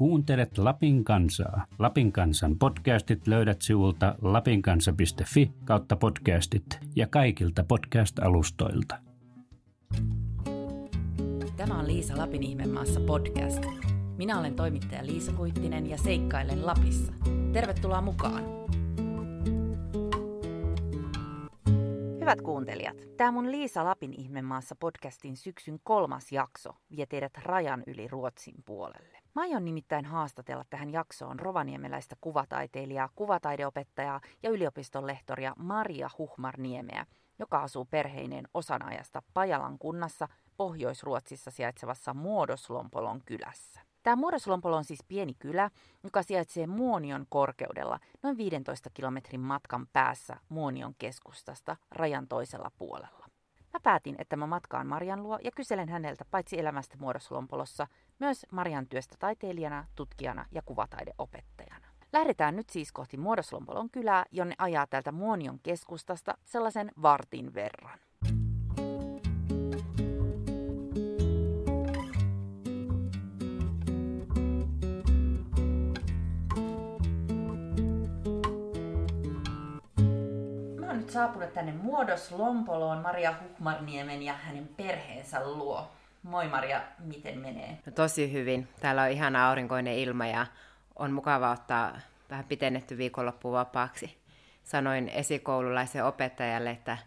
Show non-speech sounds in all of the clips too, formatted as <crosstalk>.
Kuuntelet Lapin kansaa. Lapin kansan podcastit löydät sivulta lapinkansa.fi kautta podcastit ja kaikilta podcast-alustoilta. Tämä on Liisa Lapin ihmemaassa podcast. Minä olen toimittaja Liisa Kuittinen ja seikkailen Lapissa. Tervetuloa mukaan! Hyvät kuuntelijat, tämä mun Liisa Lapin ihmemaassa podcastin syksyn kolmas jakso vie teidät rajan yli Ruotsin puolelle. Mä aion nimittäin haastatella tähän jaksoon rovaniemeläistä kuvataiteilijaa, kuvataideopettajaa ja yliopiston lehtoria Maria Huhmarniemeä, joka asuu perheineen osan ajasta Pajalan kunnassa Pohjois-Ruotsissa sijaitsevassa Muodoslompolon kylässä. Tämä Muodoslompolo on siis pieni kylä, joka sijaitsee Muonion korkeudella noin 15 kilometrin matkan päässä Muonion keskustasta rajan toisella puolella. Mä päätin, että mä matkaan Marian luo ja kyselen häneltä paitsi elämästä Muodoslompolossa, myös Marian työstä taiteilijana, tutkijana ja kuvataideopettajana. Lähdetään nyt siis kohti Muodoslompolon kylää, jonne ajaa täältä Muonion keskustasta sellaisen vartin verran. Saapunut tänne Muodos Lompoloon Maria Hukmarniemen ja hänen perheensä luo. Moi Maria, miten menee? No tosi hyvin. Täällä on ihan aurinkoinen ilma ja on mukava ottaa vähän pitennetty viikonloppu vapaaksi. Sanoin esikoululaisen opettajalle, että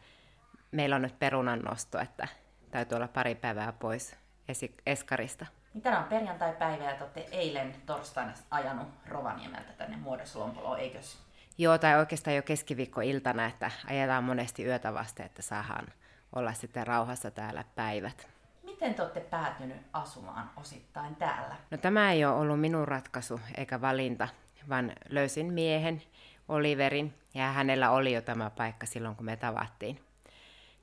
meillä on nyt perunannosto, että täytyy olla pari päivää pois esi- eskarista. Mitä on perjantai-päivä ja te olette eilen torstaina ajanut Rovaniemeltä tänne Muodoslompoloon, eikös? Joo, tai oikeastaan jo keskiviikkoiltana, että ajetaan monesti yötä vasta, että saadaan olla sitten rauhassa täällä päivät. Miten te olette päätynyt asumaan osittain täällä? No tämä ei ole ollut minun ratkaisu eikä valinta, vaan löysin miehen, Oliverin, ja hänellä oli jo tämä paikka silloin, kun me tavattiin.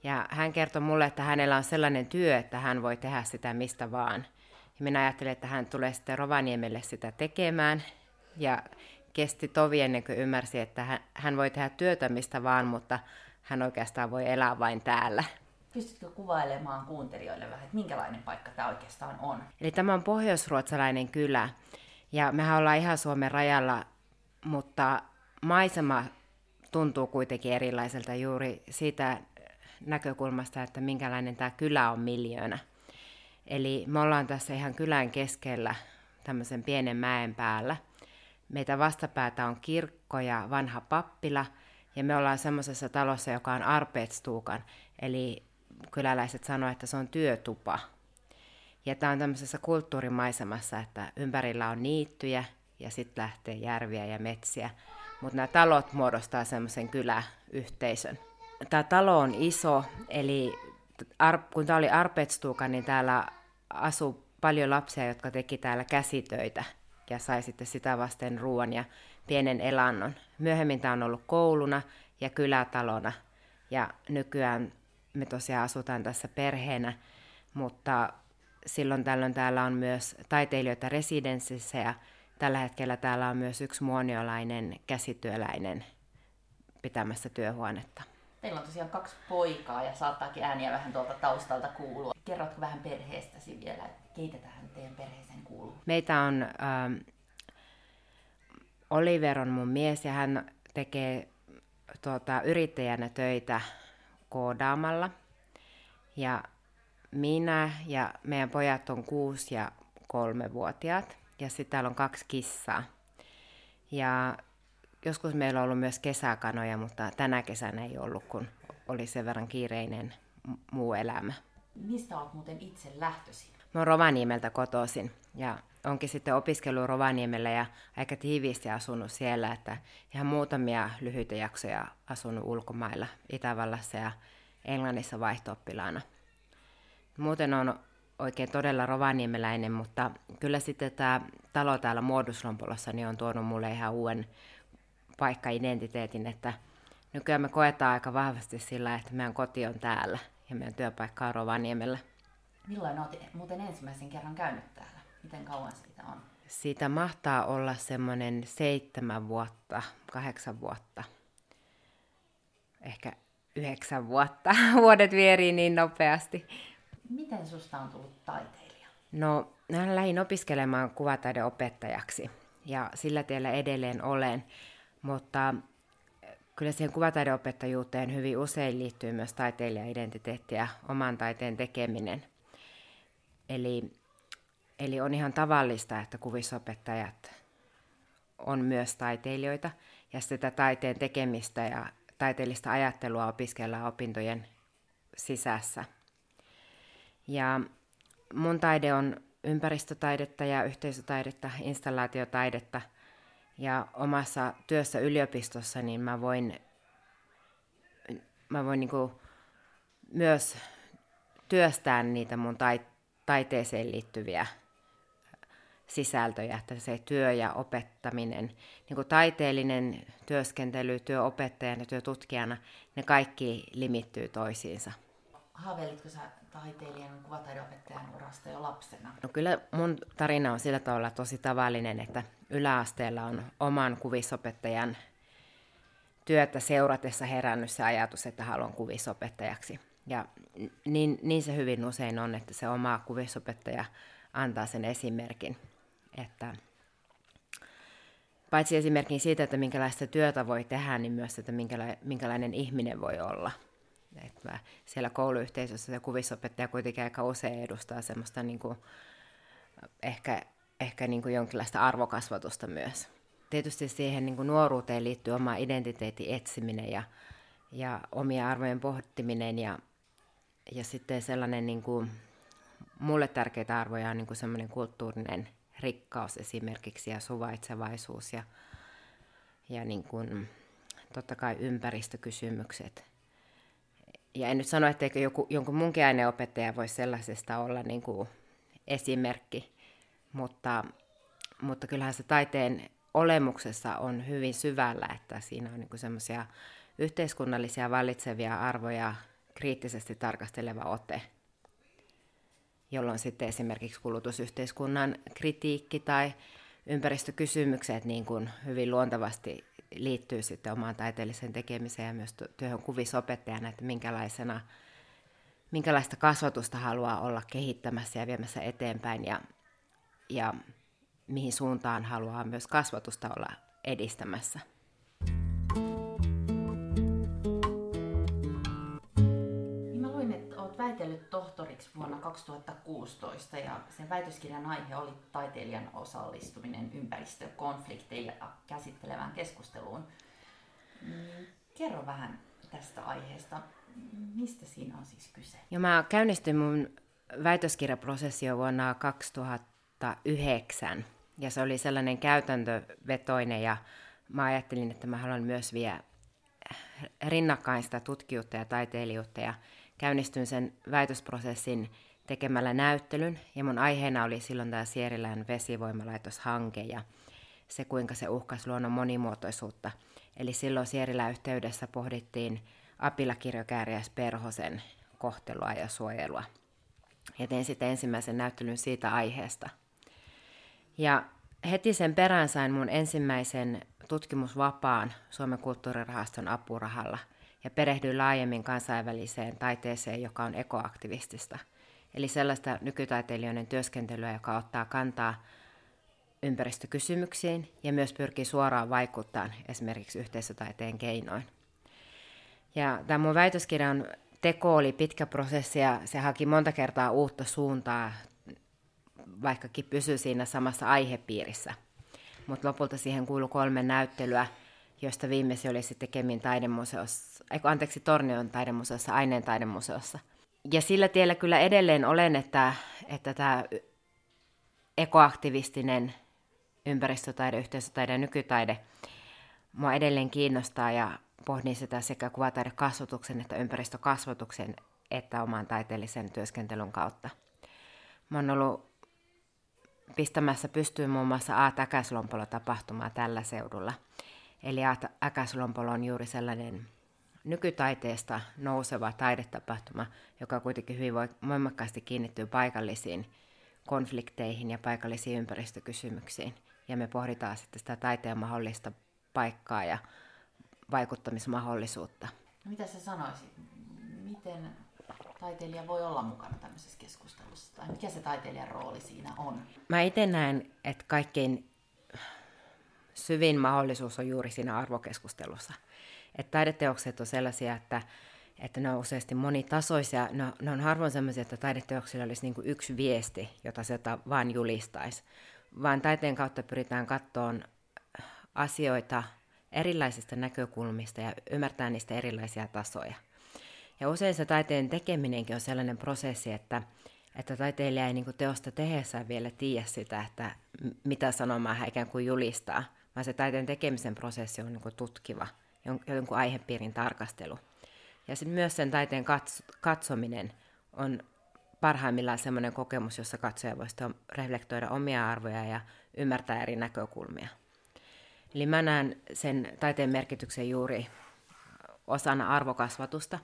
Ja hän kertoi mulle, että hänellä on sellainen työ, että hän voi tehdä sitä mistä vaan. Ja minä ajattelin, että hän tulee sitten Rovaniemelle sitä tekemään. Ja kesti tovi ennen kuin ymmärsi, että hän, hän voi tehdä työtä mistä vaan, mutta hän oikeastaan voi elää vain täällä. Pystytkö kuvailemaan kuuntelijoille vähän, että minkälainen paikka tämä oikeastaan on? Eli tämä on pohjoisruotsalainen kylä, ja mehän ollaan ihan Suomen rajalla, mutta maisema tuntuu kuitenkin erilaiselta juuri siitä näkökulmasta, että minkälainen tämä kylä on miljöönä. Eli me ollaan tässä ihan kylän keskellä tämmöisen pienen mäen päällä – Meitä vastapäätä on kirkko ja vanha pappila, ja me ollaan semmoisessa talossa, joka on arpeetstuukan, eli kyläläiset sanoivat, että se on työtupa. Ja tämä on tämmöisessä kulttuurimaisemassa, että ympärillä on niittyjä ja sitten lähtee järviä ja metsiä. Mutta nämä talot muodostaa semmoisen kyläyhteisön. Tämä talo on iso, eli kun tämä oli Arpetstuuka, niin täällä asuu paljon lapsia, jotka teki täällä käsitöitä – ja sai sitten sitä vasten ruoan ja pienen elannon. Myöhemmin tämä on ollut kouluna ja kylätalona ja nykyään me tosiaan asutaan tässä perheenä, mutta silloin tällöin täällä on myös taiteilijoita residenssissä ja tällä hetkellä täällä on myös yksi muoniolainen käsityöläinen pitämässä työhuonetta. Teillä on tosiaan kaksi poikaa ja saattaakin ääniä vähän tuolta taustalta kuulua. Kerrotko vähän perheestäsi vielä, keitä tähän teidän perheeseen kuuluu? Meitä on, ähm, Oliver on mun mies ja hän tekee tuota, yrittäjänä töitä koodaamalla. Ja minä ja meidän pojat on kuusi ja kolme vuotiaat. Ja sitten täällä on kaksi kissaa. Ja joskus meillä on ollut myös kesäkanoja, mutta tänä kesänä ei ollut, kun oli sen verran kiireinen muu elämä. Mistä olet muuten itse lähtöisin? Mä oon Rovaniemeltä kotoisin ja onkin sitten opiskellut Rovaniemellä ja aika tiiviisti asunut siellä, että ihan muutamia lyhyitä jaksoja asunut ulkomailla, Itävallassa ja Englannissa vaihto Muuten on oikein todella rovaniemeläinen, mutta kyllä sitten tämä talo täällä Muoduslompolossa niin on tuonut mulle ihan uuden paikka-identiteetin, että nykyään me koetaan aika vahvasti sillä, että meidän koti on täällä ja meidän työpaikka on Rovaniemellä. Milloin olet muuten ensimmäisen kerran käynyt täällä? Miten kauan siitä on? Siitä mahtaa olla semmoinen seitsemän vuotta, kahdeksan vuotta. Ehkä yhdeksän vuotta. <laughs> Vuodet vierii niin nopeasti. Miten susta on tullut taiteilija? No, mä lähdin opiskelemaan kuvataideopettajaksi ja sillä tiellä edelleen olen, mutta kyllä siihen kuvataideopettajuuteen hyvin usein liittyy myös taiteilijaidentiteetti ja oman taiteen tekeminen. Eli, eli on ihan tavallista, että kuvisopettajat on myös taiteilijoita ja sitä taiteen tekemistä ja taiteellista ajattelua opiskellaan opintojen sisässä. Ja mun taide on ympäristötaidetta ja yhteisötaidetta, installaatiotaidetta. Ja omassa työssä yliopistossa niin mä voin, mä voin niin myös työstää niitä mun taiteeseen liittyviä sisältöjä, että se työ ja opettaminen, niin kuin taiteellinen työskentely, työopettajana ja työtutkijana, ne kaikki limittyy toisiinsa. Haaveilitko sä taiteilijan kuvataideopettajan urasta jo lapsena? No kyllä mun tarina on sillä tavalla tosi tavallinen, että yläasteella on oman kuvisopettajan työtä seuratessa herännyt se ajatus, että haluan kuvisopettajaksi. Ja niin, niin se hyvin usein on, että se oma kuvisopettaja antaa sen esimerkin että paitsi esimerkiksi siitä, että minkälaista työtä voi tehdä, niin myös, että minkälainen ihminen voi olla. Että siellä kouluyhteisössä se kuvisopettaja kuitenkin aika usein edustaa semmoista niin kuin, ehkä, ehkä niin kuin jonkinlaista arvokasvatusta myös. Tietysti siihen niin kuin nuoruuteen liittyy oma identiteetin etsiminen ja, ja omia arvojen pohtiminen ja, ja sitten sellainen niin kuin, mulle tärkeitä arvoja on niin kuin semmoinen kulttuurinen rikkaus esimerkiksi ja suvaitsevaisuus ja, ja niin kuin, totta kai ympäristökysymykset. Ja en nyt sano, etteikö joku, jonkun munkin aineopettaja voisi sellaisesta olla niin kuin esimerkki, mutta, mutta kyllähän se taiteen olemuksessa on hyvin syvällä, että siinä on niin semmoisia yhteiskunnallisia vallitsevia arvoja kriittisesti tarkasteleva ote – jolloin sitten esimerkiksi kulutusyhteiskunnan kritiikki tai ympäristökysymykset niin kuin hyvin luontevasti liittyy sitten omaan taiteelliseen tekemiseen ja myös työhön kuvisopettajana, että minkälaisena, minkälaista kasvatusta haluaa olla kehittämässä ja viemässä eteenpäin ja, ja mihin suuntaan haluaa myös kasvatusta olla edistämässä. Väitellyt tohtoriksi vuonna 2016 ja sen väitöskirjan aihe oli taiteilijan osallistuminen ympäristökonflikteja käsittelevään keskusteluun. Mm, kerro vähän tästä aiheesta. Mistä siinä on siis kyse? Jo mä käynnistin mun väitöskirjaprosessi jo vuonna 2009 ja se oli sellainen käytäntövetoinen ja mä ajattelin, että mä haluan myös vielä rinnakkain sitä tutkijuutta ja taiteilijuutta ja käynnistyin sen väitösprosessin tekemällä näyttelyn, ja mun aiheena oli silloin tämä Sierilän vesivoimalaitoshanke ja se, kuinka se uhkasi luonnon monimuotoisuutta. Eli silloin Sierilän yhteydessä pohdittiin apilakirjokääriäs perhosen kohtelua ja suojelua. Ja tein sitten ensimmäisen näyttelyn siitä aiheesta. Ja heti sen perään sain mun ensimmäisen tutkimusvapaan Suomen kulttuurirahaston apurahalla – ja perehdyin laajemmin kansainväliseen taiteeseen, joka on ekoaktivistista. Eli sellaista nykytaiteilijoiden työskentelyä, joka ottaa kantaa ympäristökysymyksiin ja myös pyrkii suoraan vaikuttamaan esimerkiksi yhteisötaiteen keinoin. Ja tämä mun väitöskirjan teko oli pitkä prosessi ja se haki monta kertaa uutta suuntaa, vaikkakin pysyi siinä samassa aihepiirissä. Mutta lopulta siihen kuului kolme näyttelyä, josta viimeisin oli sitten Kemin taidemuseossa, eiku, anteeksi, Tornion taidemuseossa, Aineen taidemuseossa. Ja sillä tiellä kyllä edelleen olen, että, että tämä ekoaktivistinen ympäristötaide, yhteisötaide ja nykytaide mua edelleen kiinnostaa ja pohdin sitä sekä kuvataidekasvatuksen että ympäristökasvatuksen että oman taiteellisen työskentelyn kautta. Mä oon ollut pistämässä pystyyn muun muassa A. Täkäslompolo tapahtumaa tällä seudulla – Eli Äkäslompolo on juuri sellainen nykytaiteesta nouseva taidetapahtuma, joka kuitenkin hyvin voimakkaasti kiinnittyy paikallisiin konflikteihin ja paikallisiin ympäristökysymyksiin. Ja me pohditaan sitten sitä taiteen mahdollista paikkaa ja vaikuttamismahdollisuutta. No mitä sä sanoisit? Miten taiteilija voi olla mukana tämmöisessä keskustelussa? Tai mikä se taiteilijan rooli siinä on? Mä itse näen, että kaikkein syvin mahdollisuus on juuri siinä arvokeskustelussa. Että taideteokset on sellaisia, että, että ne on useasti monitasoisia. Ne, ne on harvoin sellaisia, että taideteoksilla olisi niin yksi viesti, jota se vain julistaisi. Vaan taiteen kautta pyritään katsomaan asioita erilaisista näkökulmista ja ymmärtää niistä erilaisia tasoja. Ja usein se taiteen tekeminenkin on sellainen prosessi, että, että taiteilija ei niin teosta tehessään vielä tiedä sitä, että mitä sanomaa hän ikään kuin julistaa, vaan se taiteen tekemisen prosessi on niin tutkiva, jonkun aihepiirin tarkastelu. Ja sitten myös sen taiteen katsominen on parhaimmillaan sellainen kokemus, jossa katsoja voisi reflektoida omia arvoja ja ymmärtää eri näkökulmia. Eli mä näen sen taiteen merkityksen juuri osana arvokasvatusta,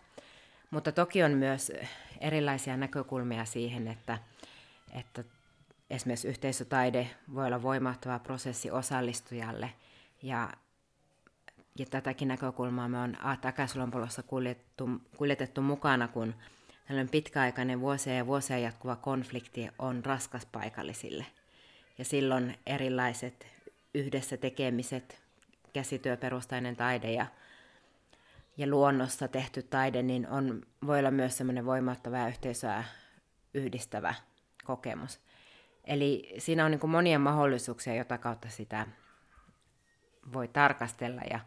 mutta toki on myös erilaisia näkökulmia siihen, että, että esimerkiksi yhteisötaide voi olla voimahtava prosessi osallistujalle ja, ja tätäkin näkökulmaa me on Takaisulonpolossa kuljettu, kuljetettu mukana, kun tällainen pitkäaikainen vuosia ja vuosia jatkuva konflikti on raskas paikallisille. Ja silloin erilaiset yhdessä tekemiset, käsityöperustainen taide ja, ja luonnossa tehty taide, niin on, voi olla myös semmoinen voimattava ja yhteisöä yhdistävä kokemus. Eli siinä on niin monia mahdollisuuksia, jota kautta sitä voi tarkastella ja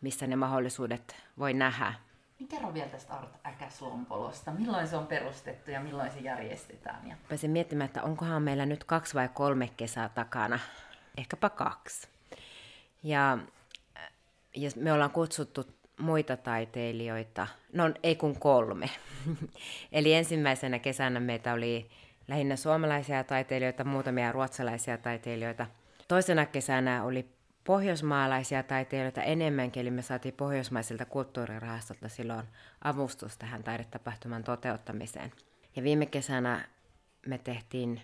missä ne mahdollisuudet voi nähdä. Niin kerro vielä tästä Art Äkäslompolosta. Milloin se on perustettu ja milloin se järjestetään? Ja... Pääsin miettimään, että onkohan meillä nyt kaksi vai kolme kesää takana ehkäpä kaksi. Ja, ja me ollaan kutsuttu muita taiteilijoita, no ei kun kolme. <laughs> Eli ensimmäisenä kesänä meitä oli lähinnä suomalaisia taiteilijoita, muutamia ruotsalaisia taiteilijoita. Toisena kesänä oli pohjoismaalaisia taiteilijoita enemmänkin, eli me saatiin pohjoismaisilta kulttuurirahastolta silloin avustus tähän taidetapahtuman toteuttamiseen. Ja viime kesänä me tehtiin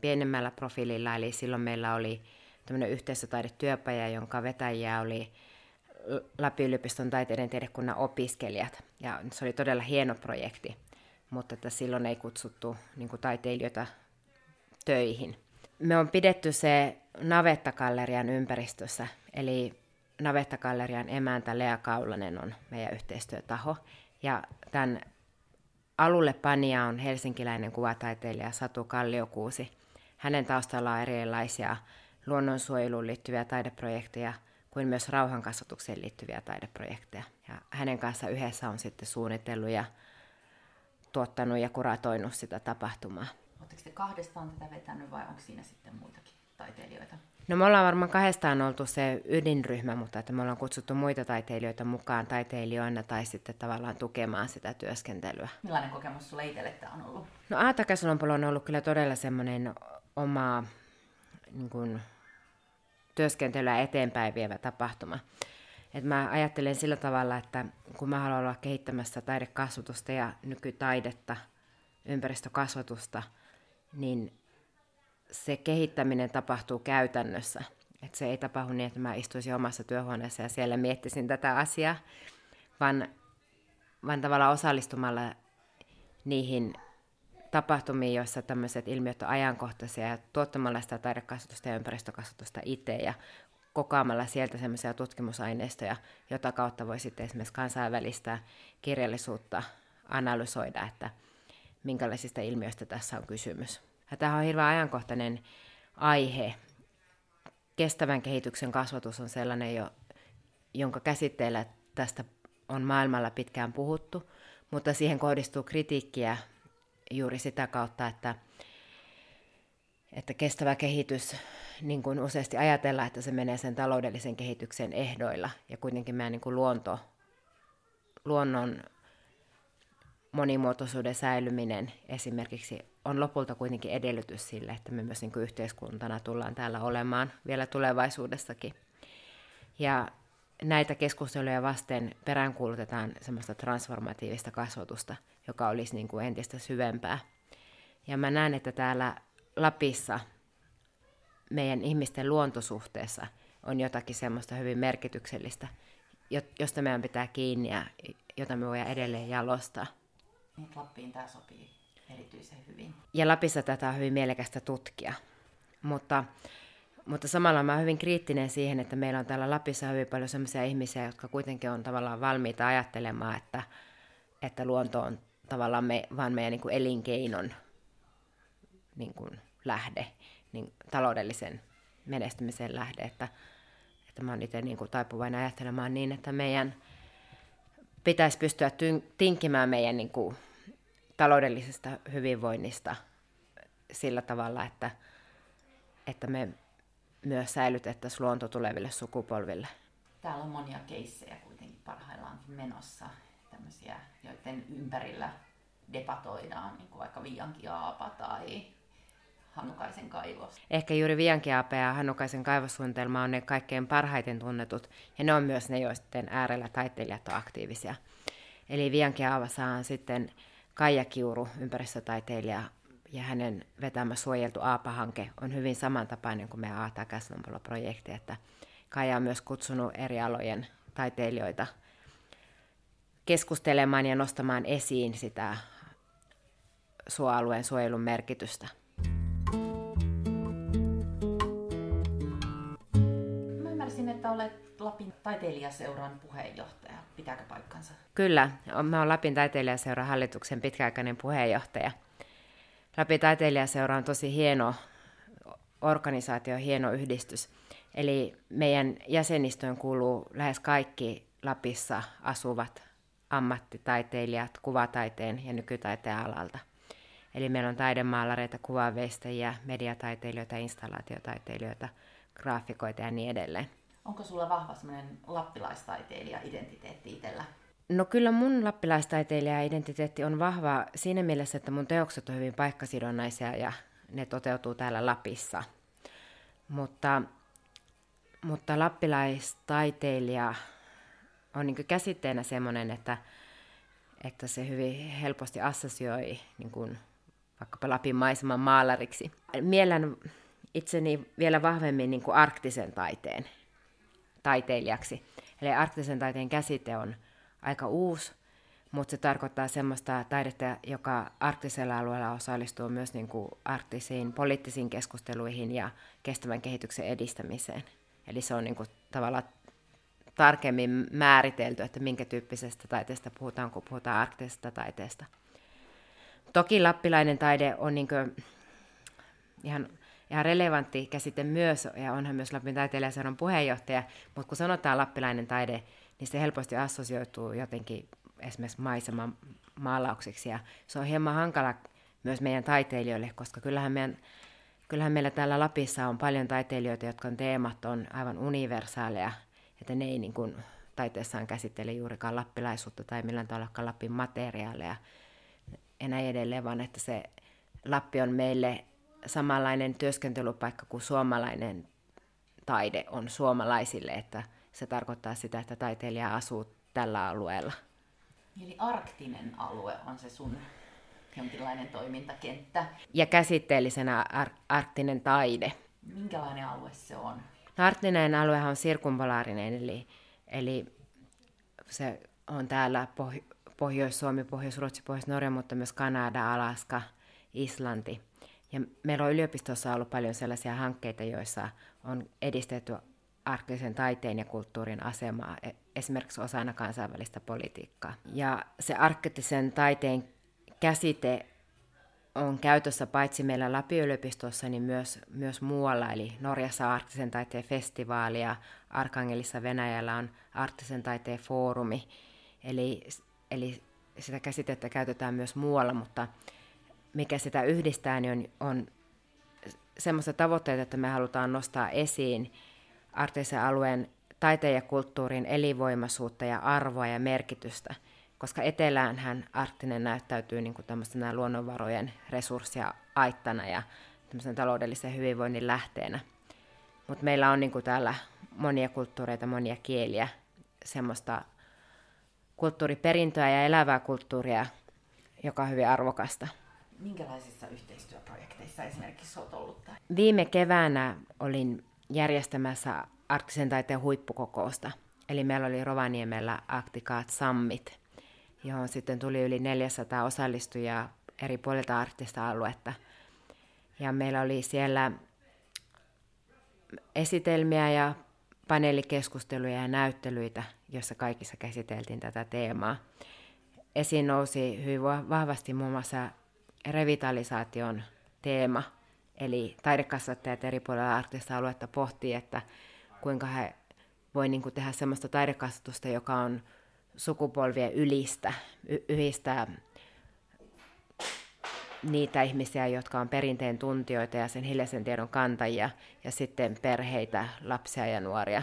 pienemmällä profiililla, eli silloin meillä oli tämmöinen yhteisötaidetyöpaja, jonka vetäjiä oli Lapin yliopiston taiteiden tiedekunnan opiskelijat. Ja se oli todella hieno projekti, mutta että silloin ei kutsuttu niin kuin taiteilijoita töihin. Me on pidetty se Navettakallerian ympäristössä, eli Navettakallerian emäntä Lea Kaulanen on meidän yhteistyötaho. Ja tämän alulle panija on helsinkiläinen kuvataiteilija Satu Kalliokuusi. Hänen taustallaan on erilaisia luonnonsuojeluun liittyviä taideprojekteja kuin myös rauhankasvatukseen liittyviä taideprojekteja. Ja hänen kanssa yhdessä on sitten suunnitellut ja tuottanut ja kuratoinut sitä tapahtumaa. Oletteko te kahdestaan tätä vetänyt vai onko siinä sitten muitakin taiteilijoita? No me ollaan varmaan kahdestaan oltu se ydinryhmä, mutta että me ollaan kutsuttu muita taiteilijoita mukaan taiteilijoina tai sitten tavallaan tukemaan sitä työskentelyä. Millainen kokemus sulla itselle tämä on ollut? No Aata on ollut kyllä todella semmoinen oma niin kuin, työskentelyä eteenpäin vievä tapahtuma. Et mä ajattelen sillä tavalla, että kun mä haluan olla kehittämässä taidekasvatusta ja nykytaidetta, ympäristökasvatusta, niin se kehittäminen tapahtuu käytännössä. Et se ei tapahdu niin, että mä istuisin omassa työhuoneessa ja siellä miettisin tätä asiaa, vaan, vaan tavallaan osallistumalla niihin tapahtumia, joissa tämmöiset ilmiöt on ajankohtaisia ja tuottamalla sitä taidekasvatusta ja ympäristökasvatusta itse ja kokoamalla sieltä semmoisia tutkimusaineistoja, jota kautta voi sitten esimerkiksi kansainvälistä kirjallisuutta analysoida, että minkälaisista ilmiöistä tässä on kysymys. Ja tämä on hirveän ajankohtainen aihe. Kestävän kehityksen kasvatus on sellainen, jo, jonka käsitteellä tästä on maailmalla pitkään puhuttu, mutta siihen kohdistuu kritiikkiä juuri sitä kautta, että, että kestävä kehitys, niin kuin useasti ajatellaan, että se menee sen taloudellisen kehityksen ehdoilla, ja kuitenkin meidän niin kuin luonto, luonnon monimuotoisuuden säilyminen esimerkiksi on lopulta kuitenkin edellytys sille, että me myös niin kuin yhteiskuntana tullaan täällä olemaan vielä tulevaisuudessakin. Ja näitä keskusteluja vasten peräänkuulutetaan semmoista transformatiivista kasvatusta, joka olisi niin kuin entistä syvempää. Ja mä näen, että täällä Lapissa meidän ihmisten luontosuhteessa on jotakin semmoista hyvin merkityksellistä, josta meidän pitää kiinni ja jota me voidaan edelleen jalostaa. Niin Lappiin tämä sopii erityisen hyvin. Ja Lapissa tätä on hyvin mielekästä tutkia. Mutta, mutta samalla mä olen hyvin kriittinen siihen, että meillä on täällä Lapissa hyvin paljon sellaisia ihmisiä, jotka kuitenkin on tavallaan valmiita ajattelemaan, että, että luonto on tavallaan me, vaan meidän niin elinkeinon niin kuin lähde, niin taloudellisen menestymisen lähde, että, että mä oon itse niin taipuvainen ajattelemaan niin, että meidän pitäisi pystyä tinkimään meidän niin kuin, taloudellisesta hyvinvoinnista sillä tavalla, että, että me myös säilytettäisiin luonto tuleville sukupolville. Täällä on monia keissejä kuitenkin parhaillaankin menossa, tämmöisiä, joiden ympärillä debatoidaan, niin kuin vaikka Viiankiaapa tai Hannukaisen kaivos. Ehkä juuri Viankiaapa ja Hannukaisen kaivossuunnitelma on ne kaikkein parhaiten tunnetut, ja ne on myös ne, joiden äärellä taiteilijat on aktiivisia. Eli Viankiaavassa on sitten Kaija Kiuru, ympäristötaiteilija, ja hänen vetämä suojeltu Aapa-hanke on hyvin samantapainen kuin meidän Aata projekti että Kaija on myös kutsunut eri alojen taiteilijoita keskustelemaan ja nostamaan esiin sitä suoalueen suojelun merkitystä. Että olet Lapin taiteilijaseuran puheenjohtaja. Pitääkö paikkansa? Kyllä, mä olen Lapin taiteilijaseuran hallituksen pitkäaikainen puheenjohtaja. Lapin taiteilijaseura on tosi hieno organisaatio, hieno yhdistys. Eli meidän jäsenistöön kuuluu lähes kaikki Lapissa asuvat ammattitaiteilijat kuvataiteen ja nykytaiteen alalta. Eli meillä on taidemaalareita, kuvaveistajia, mediataiteilijoita, installaatiotaiteilijoita, graafikoita ja niin edelleen. Onko sulla vahva semmoinen lappilaistaiteilija-identiteetti itsellä? No kyllä mun lappilaistaiteilija-identiteetti on vahva siinä mielessä, että mun teokset on hyvin paikkasidonnaisia ja ne toteutuu täällä Lapissa. Mutta, mutta lappilaistaiteilija on niin käsitteenä semmoinen, että, että se hyvin helposti assosioi niin kuin vaikkapa Lapin maiseman maalariksi. Miellän itseni vielä vahvemmin niin kuin arktisen taiteen taiteilijaksi. Eli arktisen taiteen käsite on aika uusi, mutta se tarkoittaa semmoista taidetta, joka arktisella alueella osallistuu myös niin kuin arktisiin poliittisiin keskusteluihin ja kestävän kehityksen edistämiseen. Eli se on niin kuin tavallaan tarkemmin määritelty, että minkä tyyppisestä taiteesta puhutaan, kun puhutaan arktisesta taiteesta. Toki lappilainen taide on niin ihan, ihan relevantti käsite myös, ja onhan myös Lapin taiteilijaseuran puheenjohtaja, mutta kun sanotaan lappilainen taide, niin se helposti assosioituu jotenkin esimerkiksi maiseman maalauksiksi, ja se on hieman hankala myös meidän taiteilijoille, koska kyllähän, meidän, kyllähän meillä täällä Lapissa on paljon taiteilijoita, jotka on teemat on aivan universaaleja, että ne ei niin kuin taiteessaan käsittele juurikaan lappilaisuutta tai millään tavalla Lappin materiaaleja ja näin edelleen, vaan että se Lappi on meille samanlainen työskentelypaikka kuin suomalainen taide on suomalaisille, että se tarkoittaa sitä, että taiteilija asuu tällä alueella. Eli arktinen alue on se sun jonkinlainen toimintakenttä. Ja käsitteellisenä ar- arktinen taide. Minkälainen alue se on? No, arktinen alue on sirkumpolaarinen, eli, eli se on täällä Poh- Pohjois-Suomi, Pohjois-Ruotsi, Pohjois-Norja, mutta myös Kanada, Alaska, Islanti. Ja meillä on yliopistossa ollut paljon sellaisia hankkeita, joissa on edistetty arktisen taiteen ja kulttuurin asemaa e- esimerkiksi osana kansainvälistä politiikkaa. Ja se arktisen taiteen käsite on käytössä paitsi meillä Lapin-yliopistossa, niin myös, myös muualla, eli Norjassa arktisen taiteen festivaali ja Arkangelissa Venäjällä on arktisen taiteen foorumi, eli, eli sitä käsitettä käytetään myös muualla, mutta mikä sitä yhdistää, niin on, on semmoista tavoitteita, että me halutaan nostaa esiin arktisen alueen taiteen ja kulttuurin elinvoimaisuutta ja arvoa ja merkitystä – koska eteläänhän arktinen näyttäytyy niin kuin tämmöisenä luonnonvarojen resurssia aittana ja tämmöisen taloudellisen hyvinvoinnin lähteenä. Mutta meillä on niin kuin täällä monia kulttuureita, monia kieliä, semmoista kulttuuriperintöä ja elävää kulttuuria, joka on hyvin arvokasta. Minkälaisissa yhteistyöprojekteissa esimerkiksi olet ollut? Viime keväänä olin järjestämässä arktisen taiteen huippukokousta. Eli meillä oli Rovaniemellä Arcticat Summit – johon sitten tuli yli 400 osallistujaa eri puolilta arktista aluetta. Ja meillä oli siellä esitelmiä ja paneelikeskusteluja ja näyttelyitä, joissa kaikissa käsiteltiin tätä teemaa. Esiin nousi hyvin vahvasti muun muassa revitalisaation teema, eli taidekasvattajat eri puolilla arktista aluetta pohtii, että kuinka he voi niin kuin tehdä sellaista taidekasvatusta, joka on sukupolvien ylistä, y- yhdistää niitä ihmisiä, jotka on perinteen tuntijoita ja sen hiljaisen tiedon kantajia, ja sitten perheitä, lapsia ja nuoria.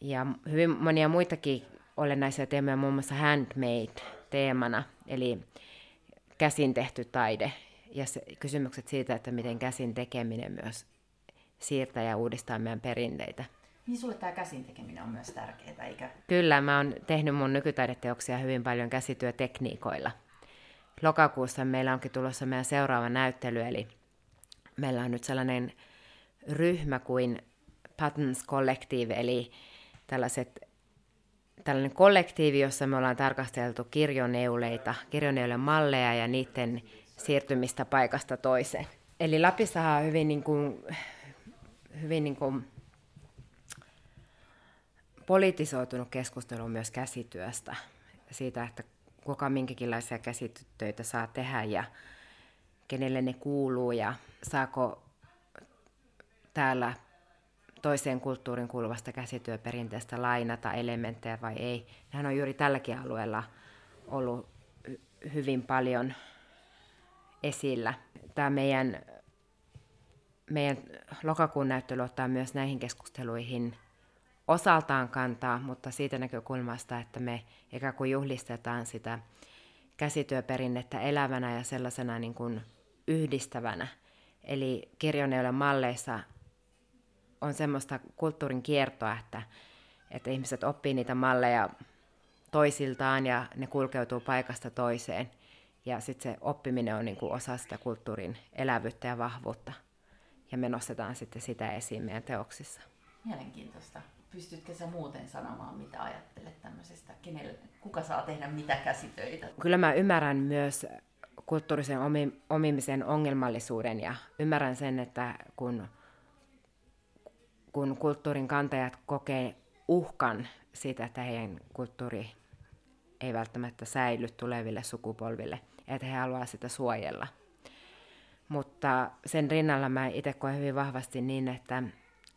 Ja hyvin monia muitakin olennaisia teemoja, muun muassa handmade teemana, eli käsin tehty taide, ja se, kysymykset siitä, että miten käsin tekeminen myös siirtää ja uudistaa meidän perinteitä. Niin sulle tämä käsin tekeminen on myös tärkeää, eikä? Kyllä, mä oon tehnyt mun nykytaideteoksia hyvin paljon käsityötekniikoilla. Lokakuussa meillä onkin tulossa meidän seuraava näyttely, eli meillä on nyt sellainen ryhmä kuin Patterns Collective, eli tällaiset, tällainen kollektiivi, jossa me ollaan tarkasteltu kirjoneuleita, malleja ja niiden siirtymistä paikasta toiseen. Eli Lapissa on hyvin, niin kuin, hyvin niin kuin politisoitunut keskustelu myös käsityöstä, siitä, että kuka minkäkinlaisia käsityötä saa tehdä ja kenelle ne kuuluu ja saako täällä toiseen kulttuurin kuuluvasta käsityöperinteestä lainata elementtejä vai ei. Nehän on juuri tälläkin alueella ollut hyvin paljon esillä. Tämä meidän, meidän lokakuun näyttely ottaa myös näihin keskusteluihin osaltaan kantaa, mutta siitä näkökulmasta, että me ikään kuin juhlistetaan sitä käsityöperinnettä elävänä ja sellaisena niin kuin yhdistävänä. Eli kirjoneilla malleissa on semmoista kulttuurin kiertoa, että, että ihmiset oppii niitä malleja toisiltaan ja ne kulkeutuu paikasta toiseen. Ja sitten se oppiminen on niin kuin osa sitä kulttuurin elävyyttä ja vahvuutta. Ja me nostetaan sitten sitä esiin meidän teoksissa. Mielenkiintoista. Pystytkö sä muuten sanomaan, mitä ajattelet tämmöisestä, kenelle, kuka saa tehdä mitä käsitöitä? Kyllä mä ymmärrän myös kulttuurisen omimisen ongelmallisuuden ja ymmärrän sen, että kun, kun kulttuurin kantajat kokee uhkan siitä, että heidän kulttuuri ei välttämättä säily tuleville sukupolville, että he haluavat sitä suojella. Mutta sen rinnalla mä itse koen hyvin vahvasti niin, että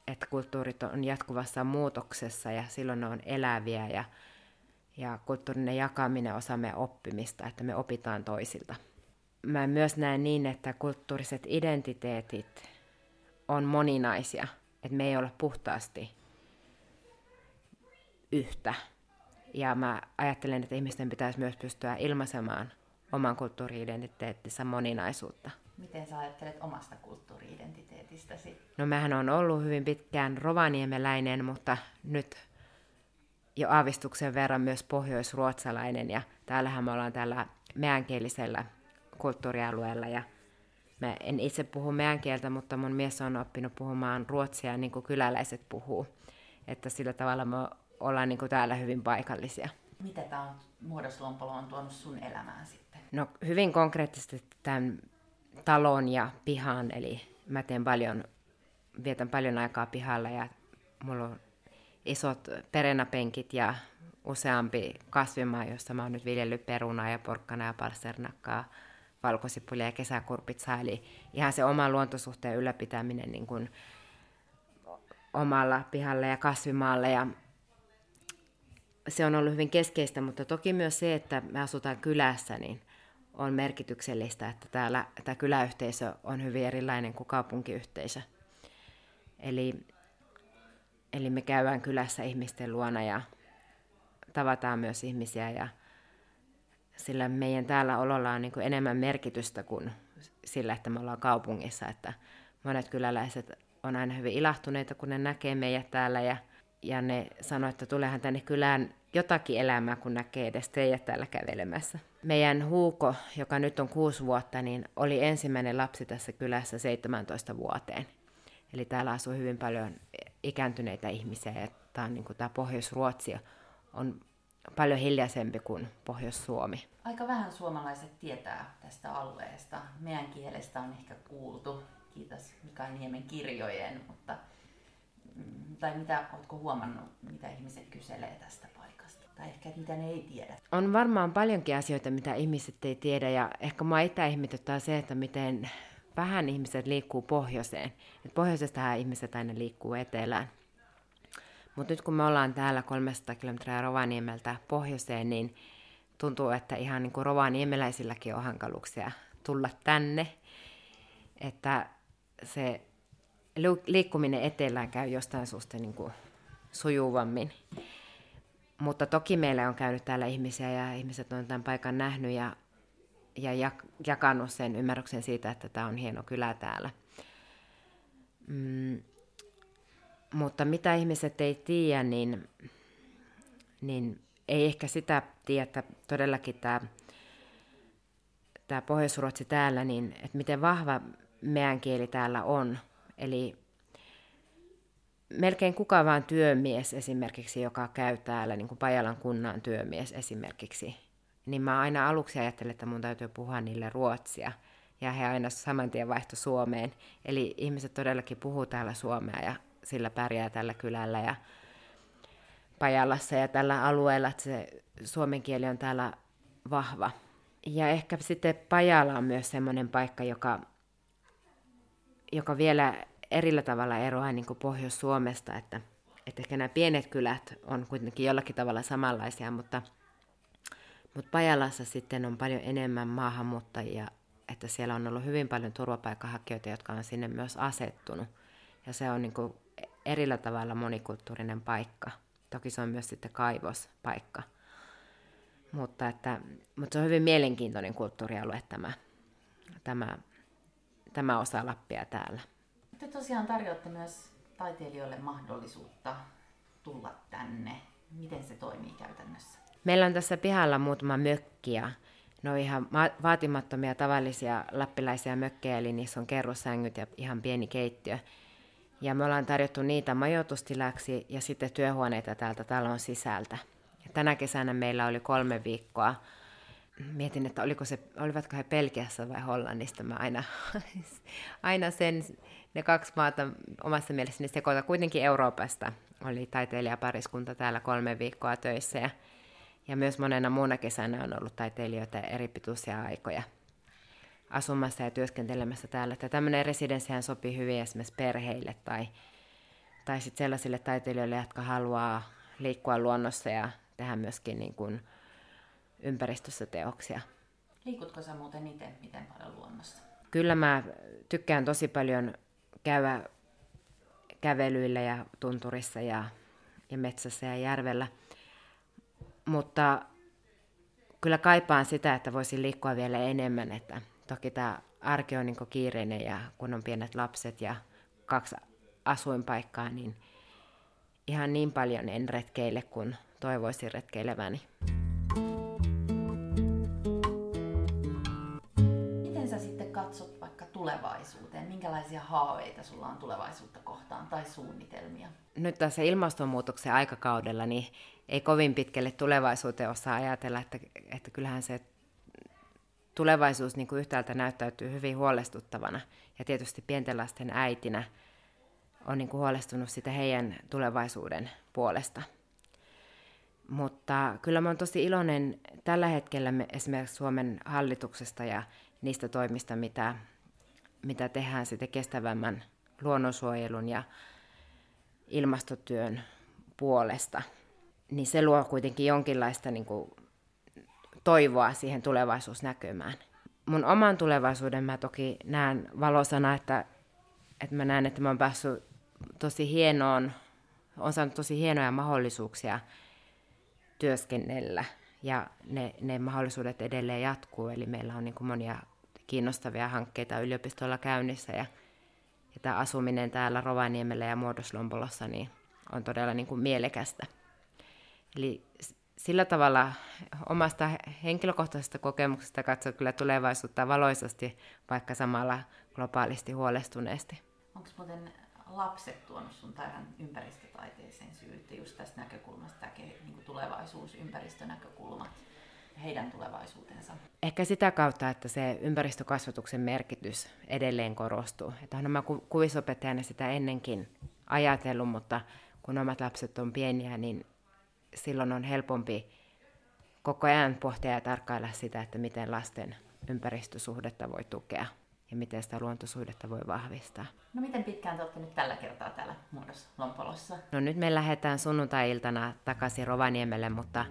että kulttuurit on jatkuvassa muutoksessa ja silloin ne on eläviä ja, ja kulttuurinen jakaminen osa meidän oppimista, että me opitaan toisilta. Mä myös näen niin, että kulttuuriset identiteetit on moninaisia, että me ei olla puhtaasti yhtä. Ja mä ajattelen, että ihmisten pitäisi myös pystyä ilmaisemaan oman kulttuuri-identiteettinsä moninaisuutta. Miten sä ajattelet omasta kulttuuri-identiteetistäsi? No mähän on ollut hyvin pitkään rovaniemeläinen, mutta nyt jo aavistuksen verran myös pohjoisruotsalainen ja täällähän me ollaan täällä meänkielisellä kulttuurialueella ja mä en itse puhu meän kieltä, mutta mun mies on oppinut puhumaan ruotsia niin kuin kyläläiset puhuu. Että sillä tavalla me ollaan niin kuin täällä hyvin paikallisia. Mitä tämä muodoslompolo on tuonut sun elämään sitten? No hyvin konkreettisesti tämän talon ja pihan, eli mä teen paljon, vietän paljon aikaa pihalla ja mulla on isot perenapenkit ja useampi kasvimaa, jossa mä oon nyt viljellyt perunaa ja porkkana ja palsternakkaa, valkosipulia ja kesäkurpitsaa, eli ihan se oma luontosuhteen ylläpitäminen niin kuin omalla pihalla ja kasvimaalla ja se on ollut hyvin keskeistä, mutta toki myös se, että me asutaan kylässä, niin on merkityksellistä, että täällä tämä kyläyhteisö on hyvin erilainen kuin kaupunkiyhteisö. Eli, eli me käydään kylässä ihmisten luona ja tavataan myös ihmisiä ja sillä meidän täällä ololla on niin enemmän merkitystä kuin sillä, että me ollaan kaupungissa. Että monet kyläläiset on aina hyvin ilahtuneita, kun ne näkee meidät täällä ja, ja ne sanoo, että tulehan tänne kylään jotakin elämää, kun näkee edes teidät täällä kävelemässä. Meidän Huuko, joka nyt on kuusi vuotta, niin oli ensimmäinen lapsi tässä kylässä 17 vuoteen. Eli täällä asuu hyvin paljon ikääntyneitä ihmisiä ja tämä, on, niin kuin, tämä Pohjois-Ruotsi on paljon hiljaisempi kuin Pohjois-Suomi. Aika vähän suomalaiset tietää tästä alueesta. Meidän kielestä on ehkä kuultu, kiitos Mikael Niemen kirjojen, mutta mm, tai mitä, oletko huomannut, mitä ihmiset kyselee tästä paikasta? Tai ehkä, että mitä ne ei tiedä? On varmaan paljonkin asioita, mitä ihmiset ei tiedä, ja ehkä mua itse ihmetyttää se, että miten vähän ihmiset liikkuu pohjoiseen. Et pohjoisestahan ihmiset aina liikkuu etelään. Mutta nyt kun me ollaan täällä 300 kilometriä Rovaniemeltä pohjoiseen, niin tuntuu, että ihan niin kuin rovaniemeläisilläkin on hankaluuksia tulla tänne. Että se liikkuminen etelään käy jostain susta niin kuin sujuvammin. Mutta toki meillä on käynyt täällä ihmisiä ja ihmiset on tämän paikan nähnyt ja, ja jakanut sen ymmärryksen siitä, että tämä on hieno kylä täällä. Mm, mutta mitä ihmiset ei tiedä, niin, niin ei ehkä sitä tiedä, että todellakin tämä, tämä Pohjois-Ruotsi täällä, niin että miten vahva meidän kieli täällä on. Eli melkein kuka vaan työmies esimerkiksi, joka käy täällä, niin kuin Pajalan kunnan työmies esimerkiksi, niin mä aina aluksi ajattelin, että mun täytyy puhua niille ruotsia. Ja he aina saman tien vaihto Suomeen. Eli ihmiset todellakin puhuu täällä suomea ja sillä pärjää tällä kylällä ja Pajalassa ja tällä alueella, että se suomen kieli on täällä vahva. Ja ehkä sitten Pajala on myös semmoinen paikka, joka, joka vielä erillä tavalla eroaa niin kuin Pohjois-Suomesta, että, että ehkä nämä pienet kylät on kuitenkin jollakin tavalla samanlaisia, mutta, mutta Pajalassa sitten on paljon enemmän maahanmuuttajia, että siellä on ollut hyvin paljon turvapaikkahakijoita, jotka on sinne myös asettunut. Ja se on niin kuin erillä tavalla monikulttuurinen paikka. Toki se on myös sitten kaivospaikka. Mutta, että, mutta se on hyvin mielenkiintoinen kulttuurialue tämä, tämä, tämä osa Lappia täällä. Te tosiaan tarjoatte myös taiteilijoille mahdollisuutta tulla tänne. Miten se toimii käytännössä? Meillä on tässä pihalla muutama mökkiä. Ne on ihan vaatimattomia tavallisia lappilaisia mökkejä, eli niissä on kerrossängyt ja ihan pieni keittiö. Ja me ollaan tarjottu niitä majoitustilaksi ja sitten työhuoneita täältä talon sisältä. Ja tänä kesänä meillä oli kolme viikkoa. Mietin, että oliko se, olivatko he Pelkiässä vai Hollannista. Mä aina, <laughs> aina sen, ne kaksi maata omassa mielessäni sekoita. Kuitenkin Euroopasta oli taiteilijapariskunta täällä kolme viikkoa töissä. Ja, ja myös monena muuna kesänä on ollut taiteilijoita eri pituisia aikoja asumassa ja työskentelemässä täällä. Että tämmöinen residenssihän sopii hyvin esimerkiksi perheille tai, tai sitten sellaisille taiteilijoille, jotka haluaa liikkua luonnossa ja tehdä myöskin niin kuin ympäristössä teoksia. Liikutko sä muuten itse miten paljon luonnossa? Kyllä mä tykkään tosi paljon käydä kävelyillä ja tunturissa ja, ja metsässä ja järvellä. Mutta kyllä kaipaan sitä, että voisin liikkua vielä enemmän, että toki tämä arki on niin kiireinen ja kun on pienet lapset ja kaksi asuinpaikkaa, niin ihan niin paljon en retkeile kuin toivoisin retkeileväni. Miten sä sitten katsot vaikka tulevaisuuteen? Minkälaisia haaveita sulla on tulevaisuutta kohtaan tai suunnitelmia? Nyt tässä ilmastonmuutoksen aikakaudella niin ei kovin pitkälle tulevaisuuteen osaa ajatella, että, että kyllähän se tulevaisuus niin kuin yhtäältä näyttäytyy hyvin huolestuttavana. Ja tietysti pienten lasten äitinä on niin kuin huolestunut sitä heidän tulevaisuuden puolesta. Mutta kyllä mä oon tosi iloinen tällä hetkellä me, esimerkiksi Suomen hallituksesta ja niistä toimista, mitä, mitä tehdään sitten kestävämmän luonnonsuojelun ja ilmastotyön puolesta. Niin se luo kuitenkin jonkinlaista niin kuin toivoa siihen tulevaisuusnäkymään. Mun oman tulevaisuuden mä toki näen valosana, että, että mä näen, että mä oon päässyt tosi hienoon, on saanut tosi hienoja mahdollisuuksia työskennellä ja ne, ne mahdollisuudet edelleen jatkuu. Eli meillä on niin kuin monia kiinnostavia hankkeita yliopistolla käynnissä ja, ja tämä asuminen täällä Rovaniemellä ja Muodoslompolossa niin on todella niin kuin mielekästä. Eli sillä tavalla omasta henkilökohtaisesta kokemuksesta katsoa kyllä tulevaisuutta valoisasti, vaikka samalla globaalisti huolestuneesti. Onko muuten lapset tuonut sun tähän ympäristötaiteeseen syyttä just tästä näkökulmasta, tämä niin tulevaisuus, ympäristönäkökulmat, heidän tulevaisuutensa? Ehkä sitä kautta, että se ympäristökasvatuksen merkitys edelleen korostuu. Että olen mä kuvisopettajana sitä ennenkin ajatellut, mutta kun omat lapset on pieniä, niin silloin on helpompi koko ajan pohtia ja tarkkailla sitä, että miten lasten ympäristösuhdetta voi tukea ja miten sitä luontosuhdetta voi vahvistaa. No miten pitkään te olette nyt tällä kertaa täällä muodossa Lompolossa? No nyt me lähdetään sunnuntai-iltana takaisin Rovaniemelle, mutta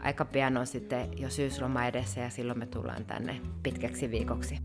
aika pian on sitten jo syysloma edessä ja silloin me tullaan tänne pitkäksi viikoksi.